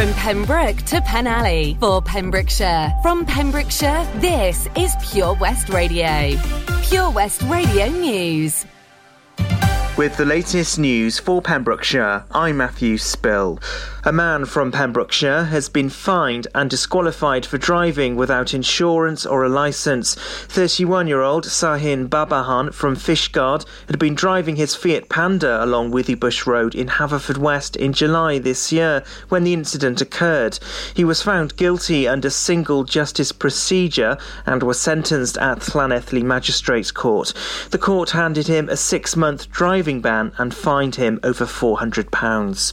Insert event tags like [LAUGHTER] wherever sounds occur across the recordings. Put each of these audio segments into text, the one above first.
From Pembroke to Penally for Pembrokeshire. From Pembrokeshire, this is Pure West Radio. Pure West Radio News. With the latest news for Pembrokeshire, I'm Matthew Spill. A man from Pembrokeshire has been fined and disqualified for driving without insurance or a licence. 31 year old Sahin Babahan from Fishguard had been driving his Fiat Panda along Withybush Road in Haverfordwest in July this year when the incident occurred. He was found guilty under single justice procedure and was sentenced at Llanelli Magistrates Court. The court handed him a six month driving ban and fined him over £400.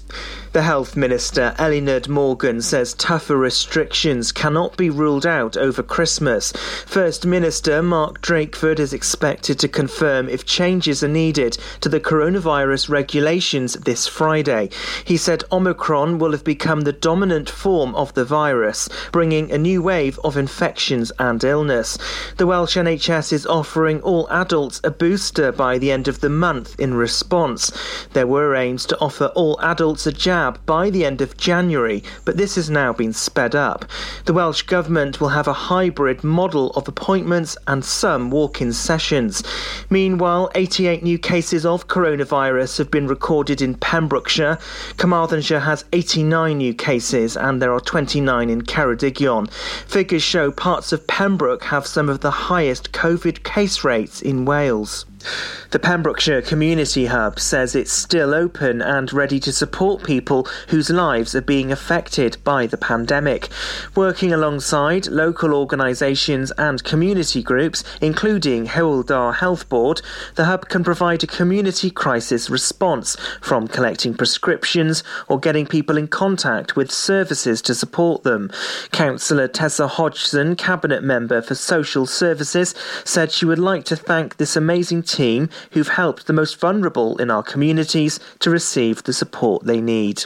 The Health Minister, Eluned Morgan, says tougher restrictions cannot be ruled out over Christmas. First Minister Mark Drakeford is expected to confirm if changes are needed to the coronavirus regulations this Friday. He said Omicron will have become the dominant form of the virus, bringing a new wave of infections and illness. The Welsh NHS is offering all adults a booster by the end of the month in response. There were aims to offer all adults a jab by the end of January, but this has now been sped up. The Welsh Government will have a hybrid model of appointments and some walk in sessions. Meanwhile, 88 new cases of coronavirus have been recorded in Pembrokeshire. Carmarthenshire has 89 new cases and there are 29 in Ceredigion. Figures show parts of Pembroke have some of the highest COVID case rates in Wales. The Pembrokeshire Community Hub says it's still open and ready to support people whose lives are being affected by the pandemic. Working alongside local organisations and community groups, including Hywel Health Board, the hub can provide a community crisis response from collecting prescriptions or getting people in contact with services to support them. Councillor Tessa Hodgson, Cabinet Member for Social Services, said she would like to thank this amazing team who've helped the most vulnerable in our communities to receive the support they need.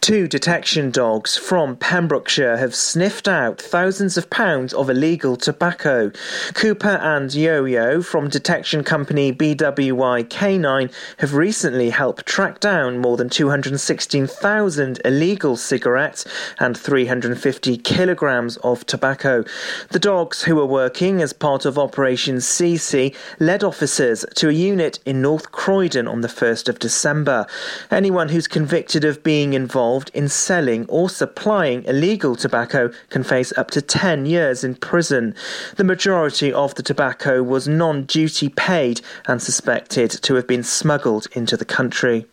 Two detection dogs from Pembrokeshire have sniffed out thousands of pounds of illegal tobacco. Cooper and Yo Yo from detection company BWY K9 have recently helped track down more than 216,000 illegal cigarettes and 350 kilograms of tobacco. The dogs, who are working as part of Operation CC, led officers to a unit in North Croydon on the 1st of December. Anyone who's convicted of being involved in selling or supplying illegal tobacco can face up to 10 years in prison. The majority of the tobacco was non duty paid and suspected to have been smuggled into the country.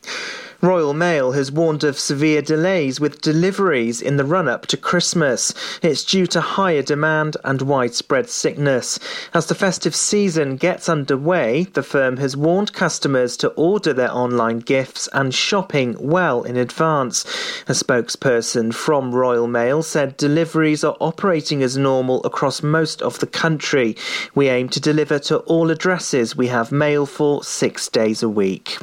Royal Mail has warned of severe delays with deliveries in the run up to Christmas. It's due to higher demand and widespread sickness. As the festive season gets underway, the firm has warned customers to order their online gifts and shopping well in advance. A spokesperson from Royal Mail said deliveries are operating as normal across most of the country. We aim to deliver to all addresses we have mail for six days a week.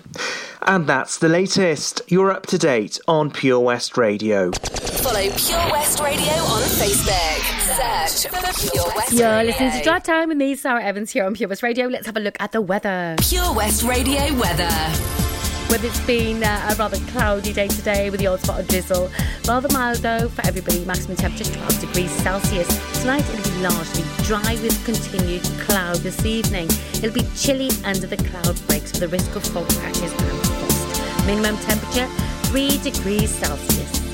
And that's the latest. You're up to date on Pure West Radio. Follow Pure West Radio on Facebook. Search for Pure West You're Radio. listening to Drive Time with me, Sara Evans, here on Pure West Radio. Let's have a look at the weather. Pure West Radio weather. Whether it's been uh, a rather cloudy day today with the odd spot of drizzle, rather mild though for everybody. Maximum temperature 12 degrees Celsius. Tonight it'll be largely dry with continued cloud this evening. It'll be chilly under the cloud breaks with a risk of fog patches and frost. Minimum temperature 3 degrees Celsius.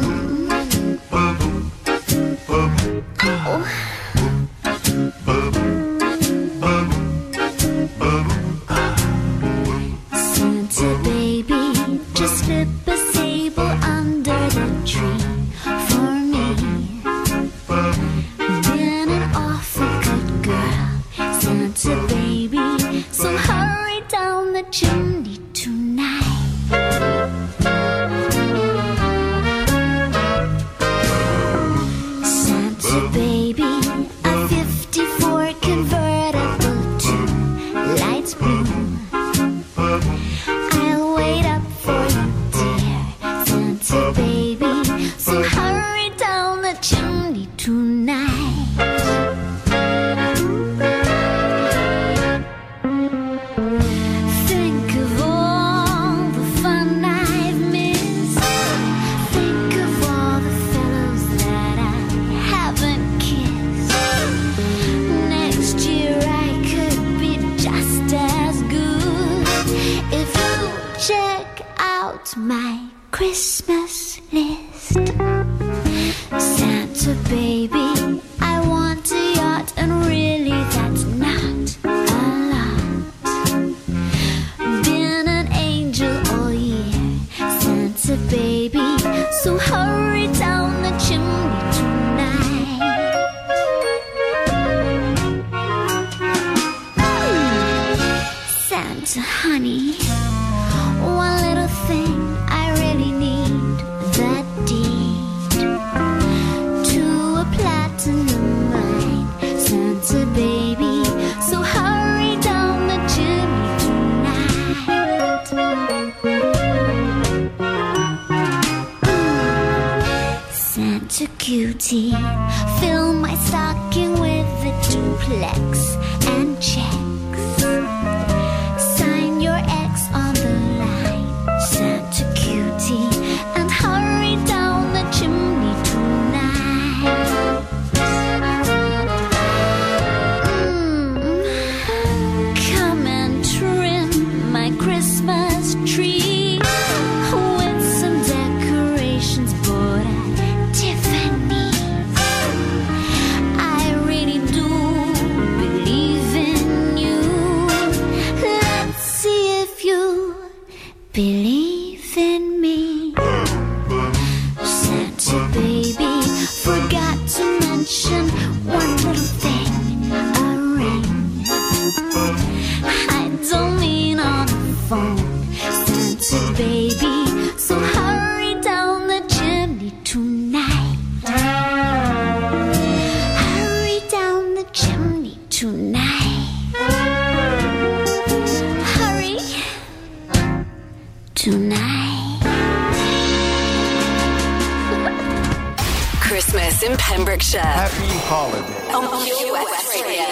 Christmas in Pembrokeshire. Happy holiday on Pure West Radio.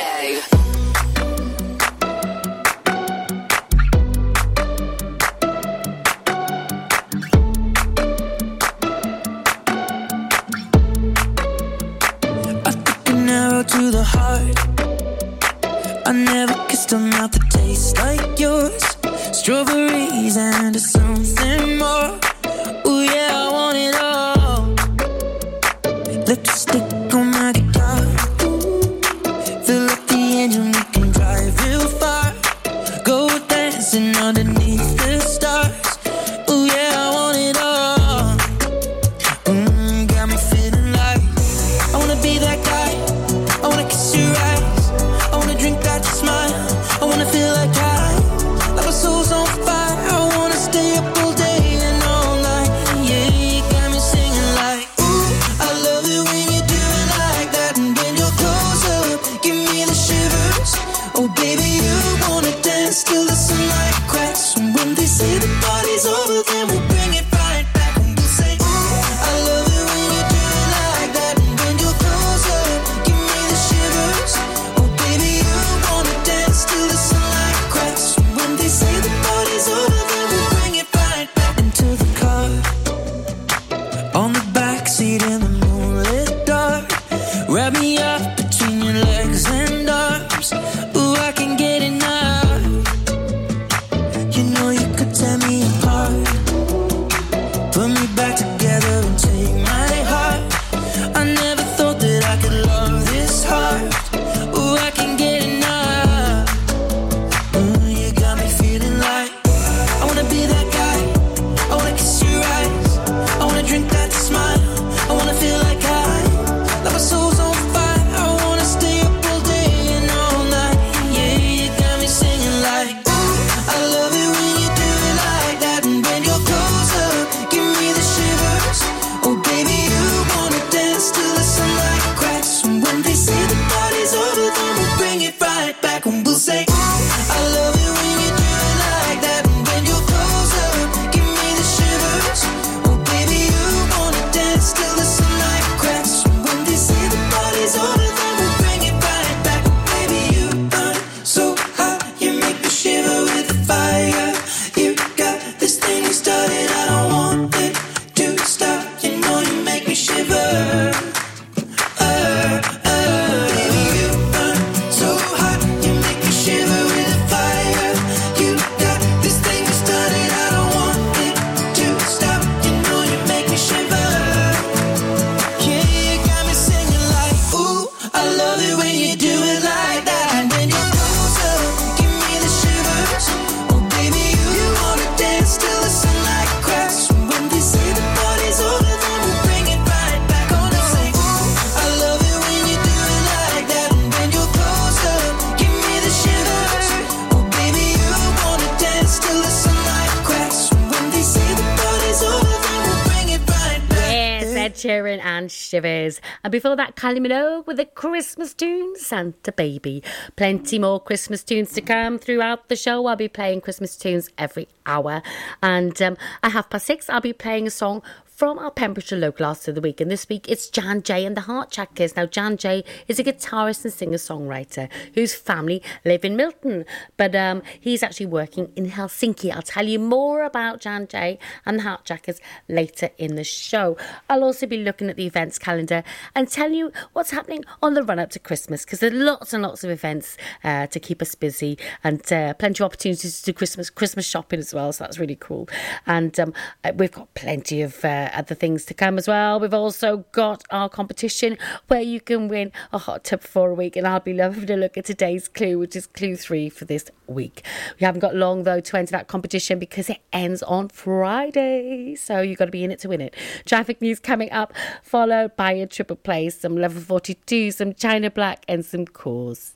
I took an arrow to the heart. I never kissed a mouth that tastes like yours. Strawberries and something more. And before that, Kylie Minogue with a Christmas tune, Santa Baby. Plenty more Christmas tunes to come throughout the show. I'll be playing Christmas tunes every hour. And um, at half past six, I'll be playing a song from our Pembrokeshire local artist of the week. And this week it's Jan Jay and the Heart Heartjackers. Now, Jan Jay is a guitarist and singer songwriter whose family live in Milton, but um, he's actually working in Helsinki. I'll tell you more about Jan Jay and the Heart Heartjackers later in the show. I'll also be looking at the events calendar and tell you what's happening on the run up to Christmas because there are lots and lots of events uh, to keep us busy and uh, plenty of opportunities to do Christmas Christmas shopping as well. So that's really cool. And um, uh, we've got plenty of uh, other things to come as well. We've also got our competition where you can win a hot tub for a week, and I'll be loving to look at today's clue, which is clue three for this week. We haven't got long though to enter that competition because it ends on Friday, so you've got to be in it to win it. Traffic news coming up, followed by a triple play, some level 42, some China Black, and some cause.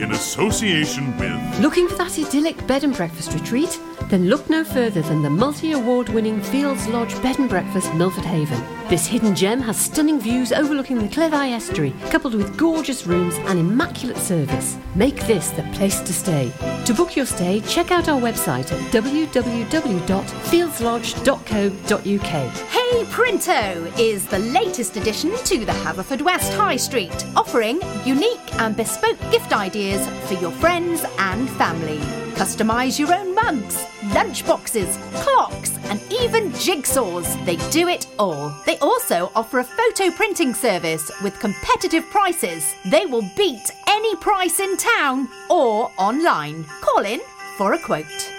in association with. Looking for that idyllic bed and breakfast retreat? Then look no further than the multi award winning Fields Lodge Bed and Breakfast Milford Haven. This hidden gem has stunning views overlooking the Cleddau Estuary, coupled with gorgeous rooms and immaculate service. Make this the place to stay. To book your stay, check out our website at www.fieldslodge.co.uk. Hey Printo is the latest addition to the Haverfordwest High Street, offering unique and bespoke gift ideas for your friends and family. Customise your own mugs, lunchboxes, clocks, and even jigsaws. They do it all. They also offer a photo printing service with competitive prices. They will beat any price in town or online. Call in for a quote.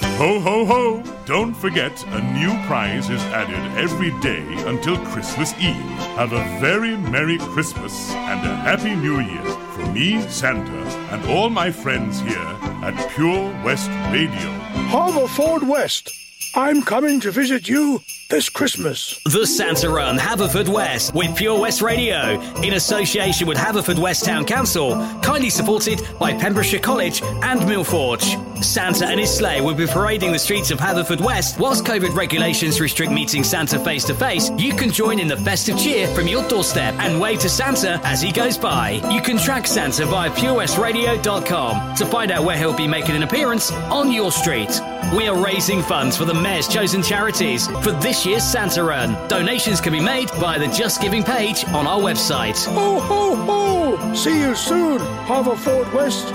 Ho, ho, ho! Don't forget, a new prize is added every day until Christmas Eve. Have a very Merry Christmas and a Happy New Year me, Santa, and all my friends here at Pure West Radio. Harbor Haverford West, I'm coming to visit you this Christmas. The Santa Run Haverford West with Pure West Radio in association with Haverford West Town Council, kindly supported by Pembrokeshire College and Millforge. Santa and his sleigh will be parading the streets of Haverford West. Whilst COVID regulations restrict meeting Santa face to face, you can join in the festive cheer from your doorstep and wave to Santa as he goes by. You can track Santa via purewestradio.com to find out where he'll be making an appearance on your street. We are raising funds for the Mayor's chosen charities for this year's Santa Run. Donations can be made by the Just Giving page on our website. Ho, ho, ho! See you soon, Haverford West.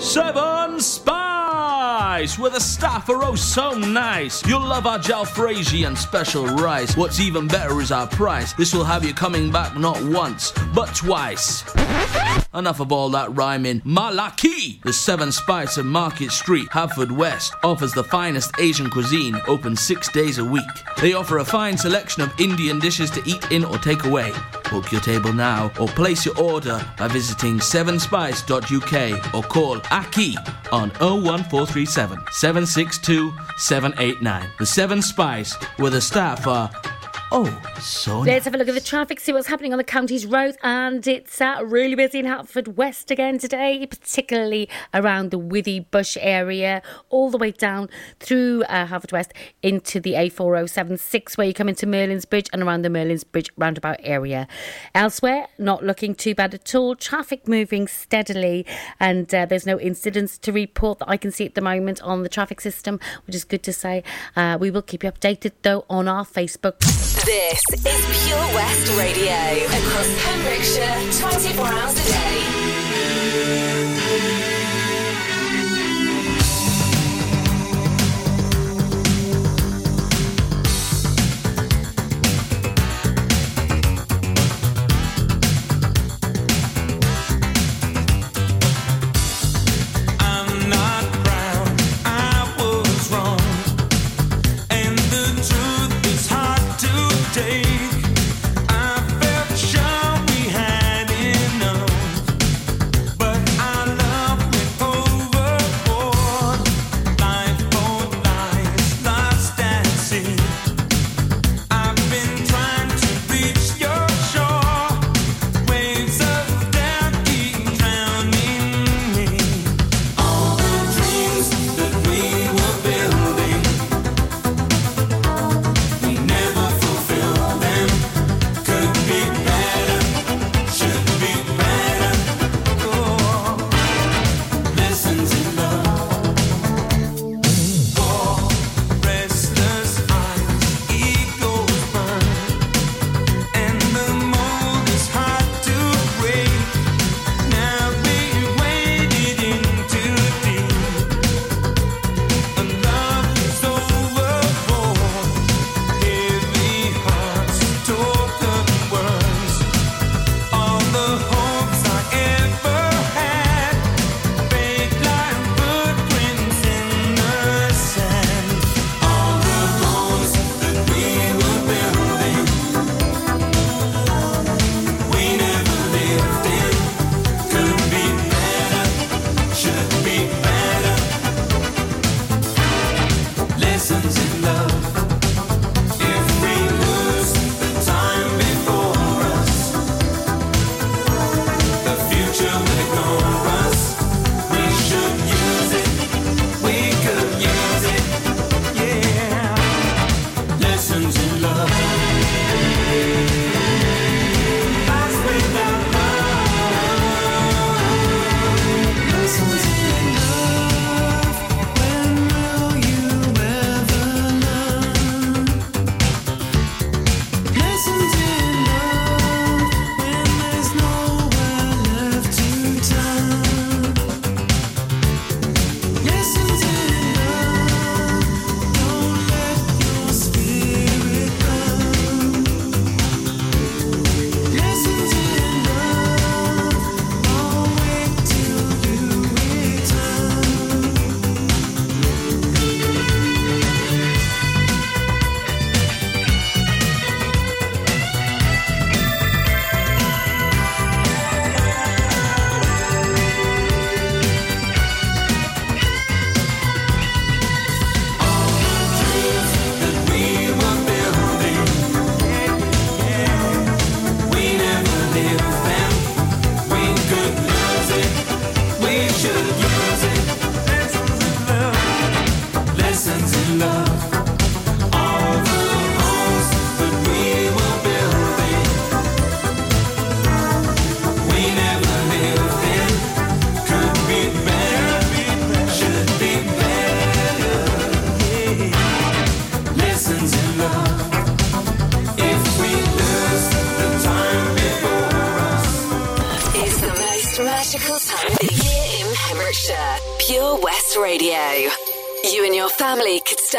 Seven Spice, where the staff are oh so nice. You'll love our jalfrezi and special rice. What's even better is our price. This will have you coming back not once, but twice. Enough of all that rhyming. Malaki! The Seven Spice of Market Street, Haverford West, offers the finest Asian cuisine, open six days a week. They offer a fine selection of Indian dishes to eat in or take away. Book your table now or place your order by visiting sevenspice.uk or call Aki on 01437 762 789. The Seven Spice, where the staff are oh so Let's have a look at the traffic, see what's happening on the county's roads. and it's uh, really busy in Haverford West again today, particularly around the Withy Bush area, all the way down through uh, Haverford West into the A4076, where you come into Merlin's Bridge and around the Merlin's Bridge roundabout area. Elsewhere, not looking too bad at all. Traffic moving steadily, and uh, there's no incidents to report that I can see at the moment on the traffic system, which is good to say. Uh, we will keep you updated though on our Facebook. This is Pure West Radio across Pembrokeshire 24 hours a day.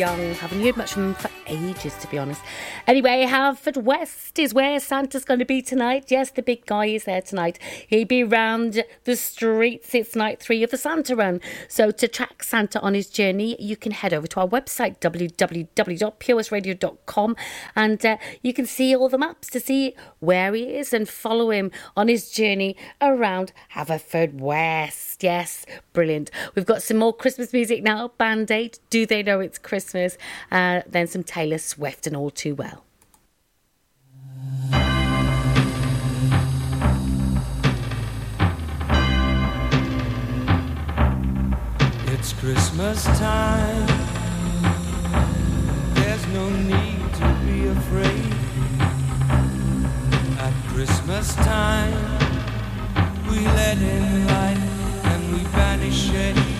young. Haven't heard much from him for ages, to be honest. Anyway, Haverford West is where Santa's going to be tonight. Yes, the big guy is there tonight. He'll be round the streets. It's night three of the Santa Run. So to track Santa on his journey, you can head over to our website, www.purewestradio.com, and uh, you can see all the maps to see where he is and follow him on his journey around Haverford West. Yes, brilliant. We've got some more Christmas music now Band Aid, Do They Know It's Christmas? Uh, then some Taylor Swift and All Too Well. It's Christmas time. There's no need to be afraid. Christmas time, we let in light and we banish shade.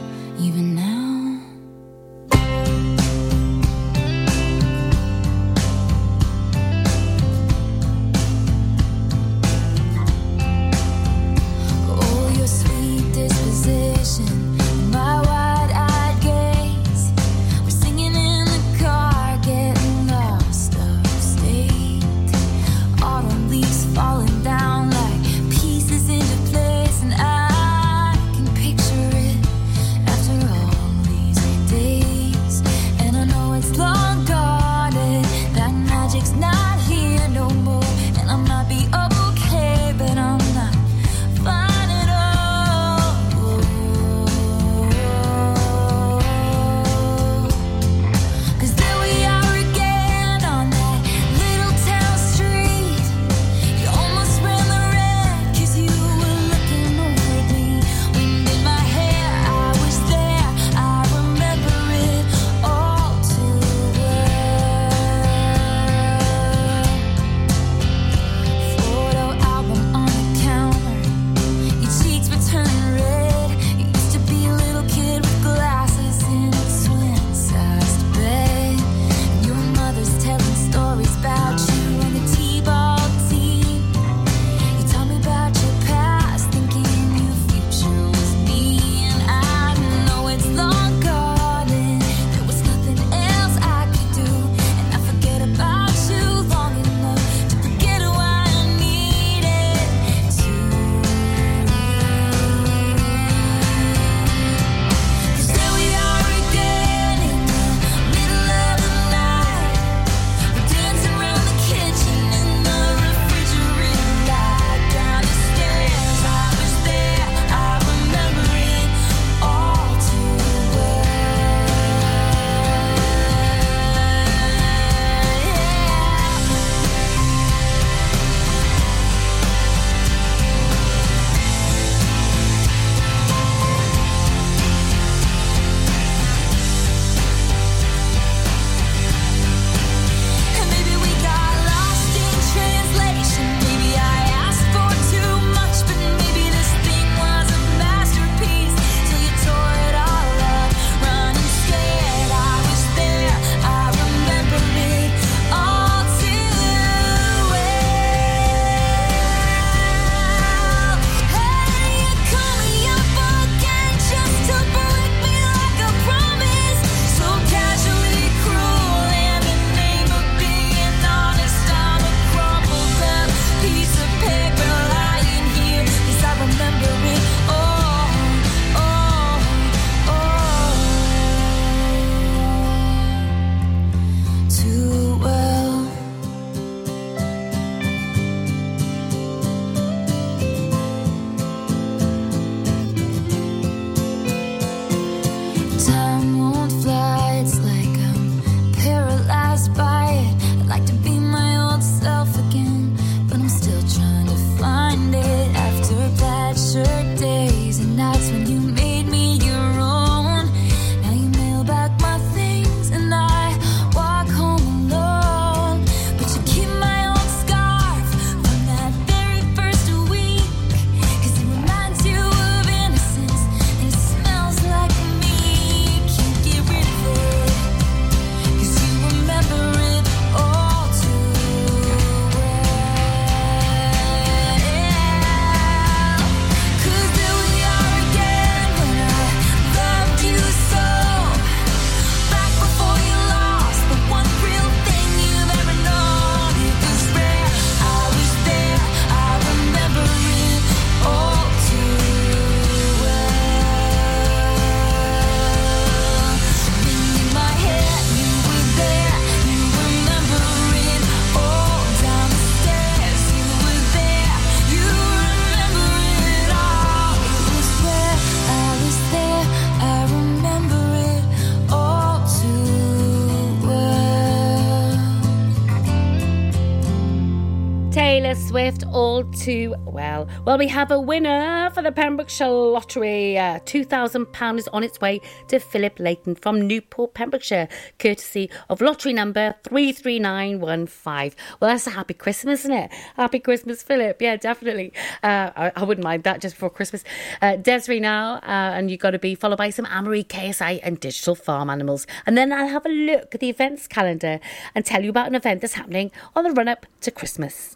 well. Well, we have a winner for the Pembrokeshire Lottery. Uh, £2,000 is on its way to Philip Layton from Newport, Pembrokeshire, courtesy of lottery number 33915. Well, that's a happy Christmas, isn't it? Happy Christmas, Philip. Yeah, definitely. Uh, I, I wouldn't mind that just before Christmas. Uh, Des'ree now, uh, and you've got to be followed by some Anne-Marie KSI and digital farm animals. And then I'll have a look at the events calendar and tell you about an event that's happening on the run up to Christmas.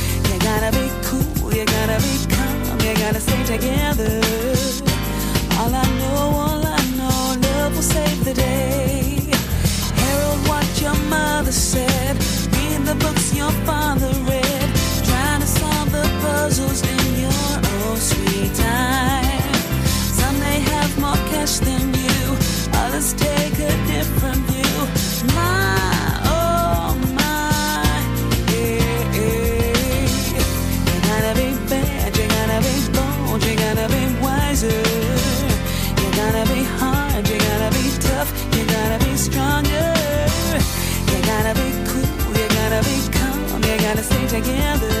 Gotta be cool, you gotta be calm, you gotta stay together. All I know, all I know, love will save the day. Herald what your mother said, read the books your father read, trying to solve the puzzles in together.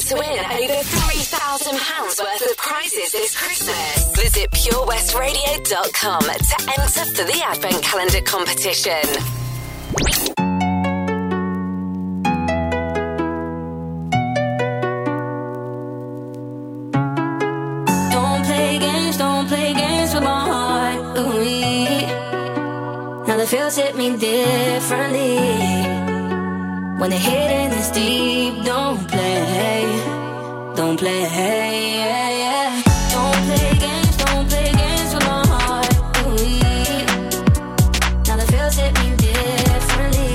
Want to win over £3,000 worth of prizes this Christmas? Visit purewestradio.com to enter for the Advent Calendar competition. Don't play games, don't play games with my heart. Ooh, now the feels hit me differently. When the hidden is deep, don't don't play. Yeah, yeah. Don't play games, don't play games with my heart. Ooh, now the feels hit me differently.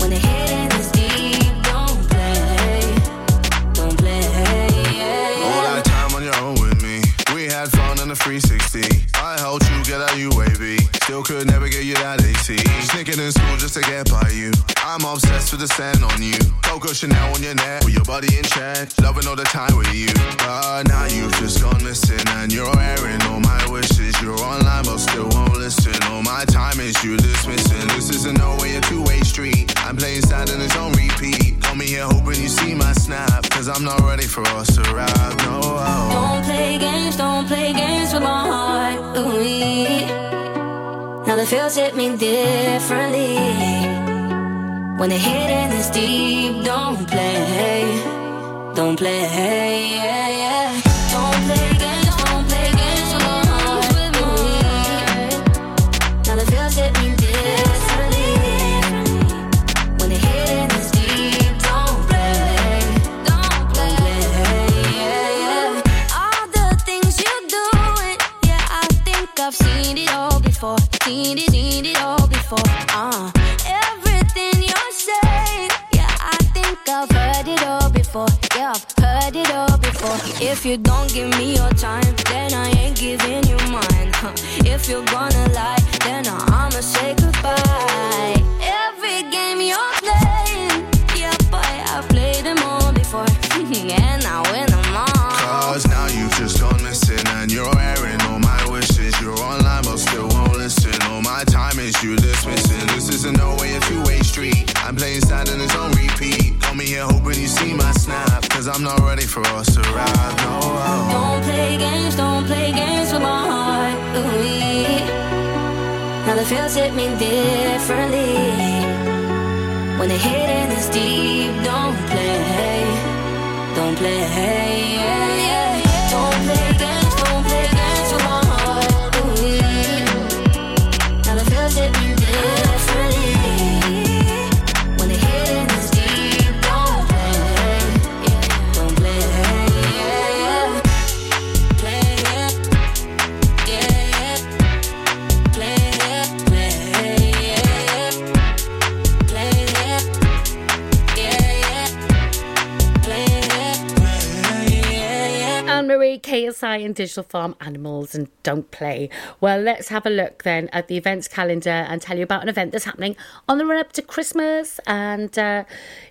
When the hidden is deep, don't play, don't play. Yeah, All that time on your own with me, we had fun in the 360. I helped you get out UAV, still could never get you that AT. Sneaking in school just to get by you. With the scent on you. Coco Chanel on your neck, with your body in check. Loving all the time with you. But now you've just gone missing, and you're airing all my wishes. You're online, but still won't listen. All my time is you dismissing. This isn't no way a two way street. I'm playing sad and it's on repeat. Call me here hoping you see my snap, cause I'm not ready for us to rap. No, Don't play games, don't play games with my heart. Ooh, now the feels hit me differently. When the hitting is deep, don't play, don't play, yeah, yeah. Don't play games, don't play games with. Ooh, now the feels me. When the hitting is deep, don't play, don't play, yeah, yeah. All the things doing, yeah, I think I've seen it all before, seen it, seen it all before. Uh, everything I've heard it all before. If you don't give me your time, then I ain't giving you mine. Huh. If you're gonna lie, then I'ma say goodbye. Every game you're playing, yeah, boy, I've played them all before, [LAUGHS] and I win them all. Cause now you've just gone missing and you're airing all my wishes. You're online but still won't listen. My time is you dismissing. This isn't no way a two way street. I'm playing sad and it's on repeat. Got me here hoping you see my snap. Cause I'm not ready for us to rap. No, Don't play games, don't play games with my heart. Now the feels hit me differently. When the hitting is deep, don't play, hey don't play, yeah, yeah. KSI, and Digital Farm Animals and Don't Play. Well, let's have a look then at the events calendar and tell you about an event that's happening on the run up to Christmas. And uh,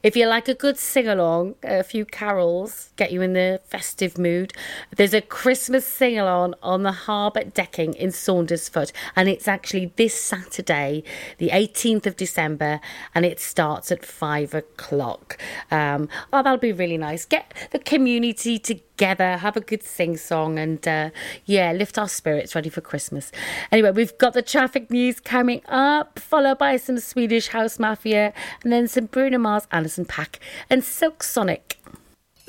if you like a good sing along, a few carols get you in the festive mood. There's a Christmas sing along on the Harbour decking in Saundersfoot, and it's actually this Saturday, the 18th of December, and it starts at five o'clock. Um, oh, that'll be really nice. Get the community together, have a good sing song, and uh, yeah, lift our spirits ready for Christmas. Anyway, we've got the traffic news coming up, followed by some Swedish House Mafia, and then some Bruno Mars, Anderson .Paak, and Silk Sonic.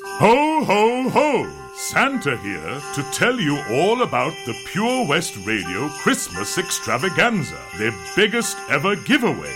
Ho, ho, ho! Santa here to tell you all about the Pure West Radio Christmas Extravaganza, their biggest ever giveaway,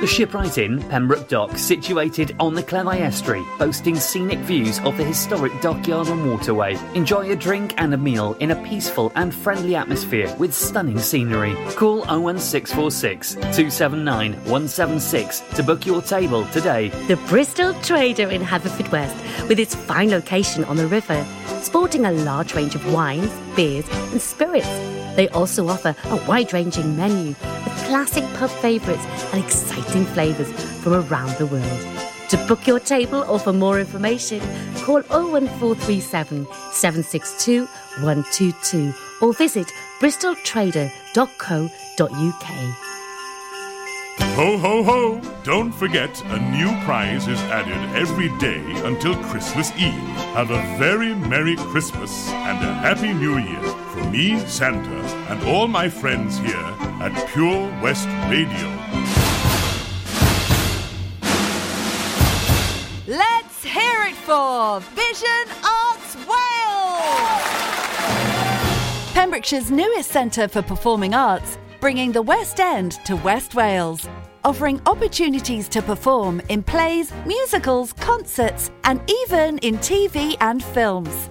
The Shipwright Inn, Pembroke Dock, situated on the Cleddau Estuary, boasting scenic views of the historic dockyard and waterway. Enjoy a drink and a meal in a peaceful and friendly atmosphere with stunning scenery. Call 01646 279 176 to book your table today. The Bristol Trader in Haverfordwest, with its fine location on the river, sporting a large range of wines, beers, and spirits. They also offer a wide ranging menu with classic pub favourites and exciting flavours from around the world. To book your table or for more information, call 01437 762 122 or visit bristoltrader.co.uk. Ho, ho, ho! Don't forget, a new prize is added every day until Christmas Eve. Have a very Merry Christmas and a Happy New Year me, Santa, and all my friends here at Pure West Radio. Let's hear it for Vision Arts Wales! Pembrokeshire's newest centre for performing arts, bringing the West End to West Wales, offering opportunities to perform in plays, musicals, concerts, and even in TV and films.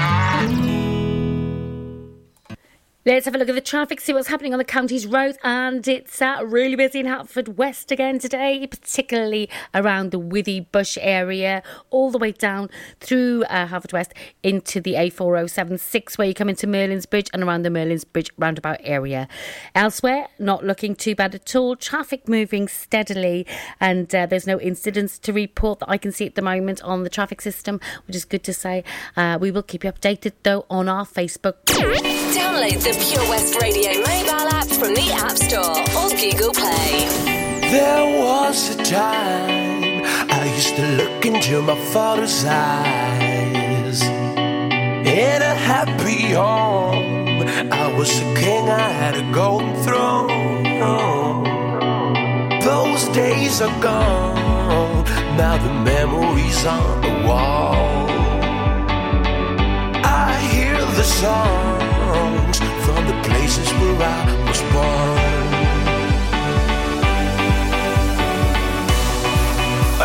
Let's have a look at the traffic, see what's happening on the county's roads, and it's uh, really busy in Haverford West again today, particularly around the Withy Bush area, all the way down through uh, Haverford West into the A4076 where you come into Merlin's Bridge and around the Merlin's Bridge roundabout area. Elsewhere, not looking too bad at all. Traffic moving steadily, and uh, there's no incidents to report that I can see at the moment on the traffic system, which is good to say. Uh, we will keep you updated though on our Facebook. Download the Pure West Radio mobile app from the App Store or Google Play. There was a time I used to look into my father's eyes. In a happy home, I was a king, I had a golden throne. Those days are gone, now the memories on the wall. I hear the songs from the places where I was born.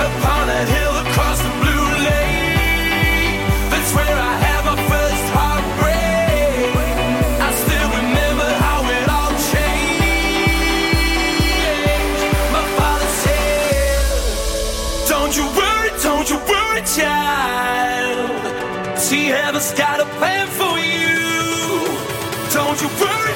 Upon a hill across the blue lake, that's where I had my first heartbreak. I still remember how it all changed. My father said, Don't you worry, don't you worry, child. See, heaven's got a plan for. Don't you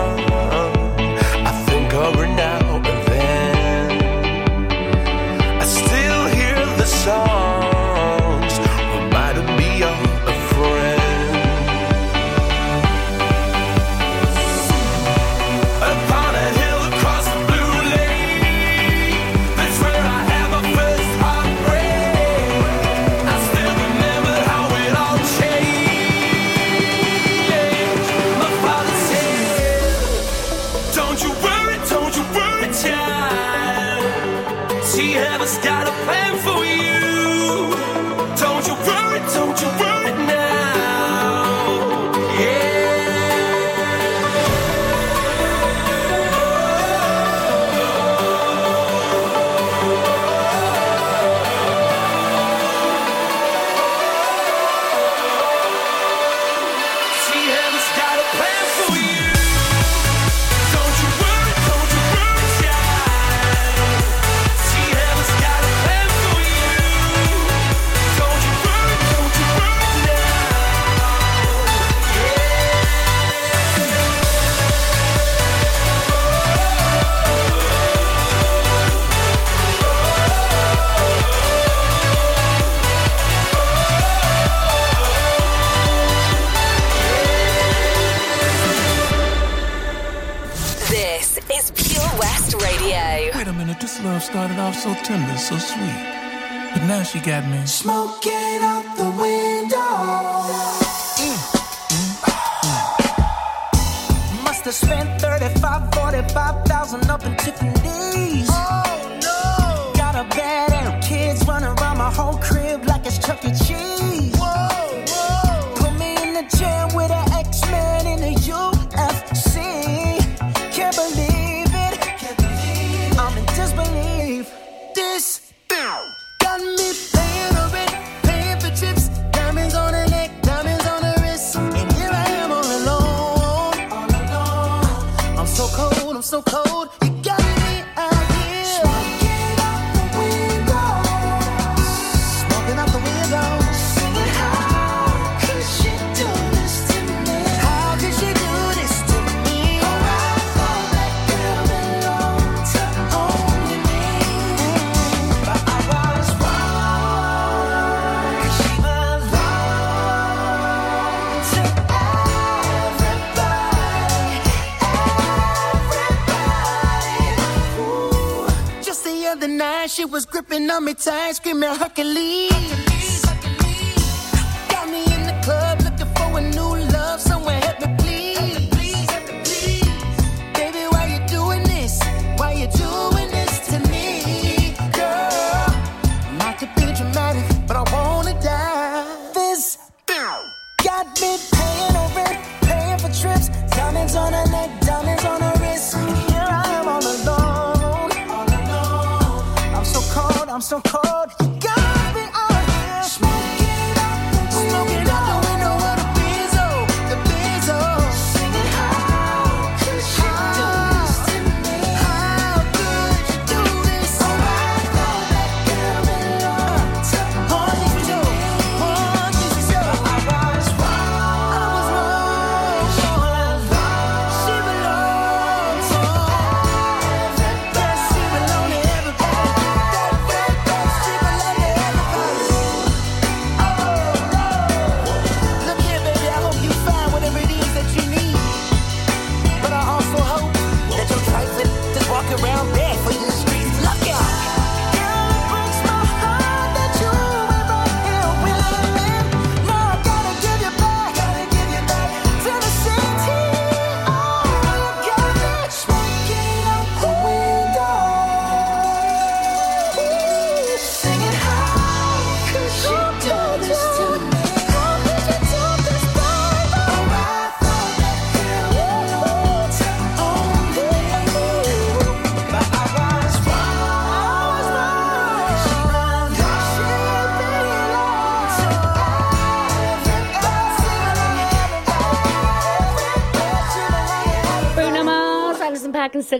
so sweet. But now she got me. Smoke. on me tight, screaming Hercules.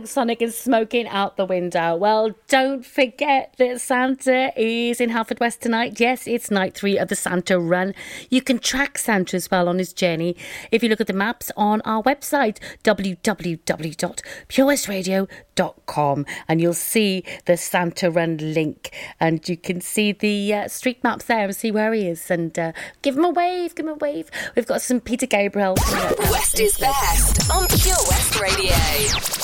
Sonic is smoking out the window. Well, don't forget that Santa is in Haverford West tonight. Yes, it's night three of the Santa run. You can track Santa as well on his journey if you look at the maps on our website, www.purewestradio.com, and you'll see the Santa run link. And you can see the uh, street maps there and see where he is. And uh, give him a wave, give him a wave. We've got some Peter Gabriel. West is best on Pure West Radio.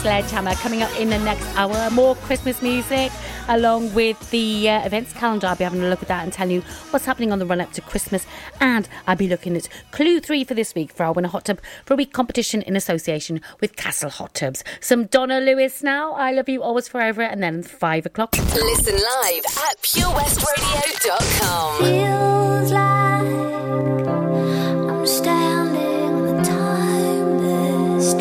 Sledgehammer coming up in the next hour. More Christmas music along with the uh, events calendar. I'll be having a look at that and telling you what's happening on the run up to Christmas. And I'll be looking at Clue 3 for this week for our winner Hot Tub for a Week competition in association with Castle Hot Tubs. Some Donna Lewis now. I love you always forever. And then 5 o'clock. Listen live at purewestradio.com. Feels like I'm standing the timeless.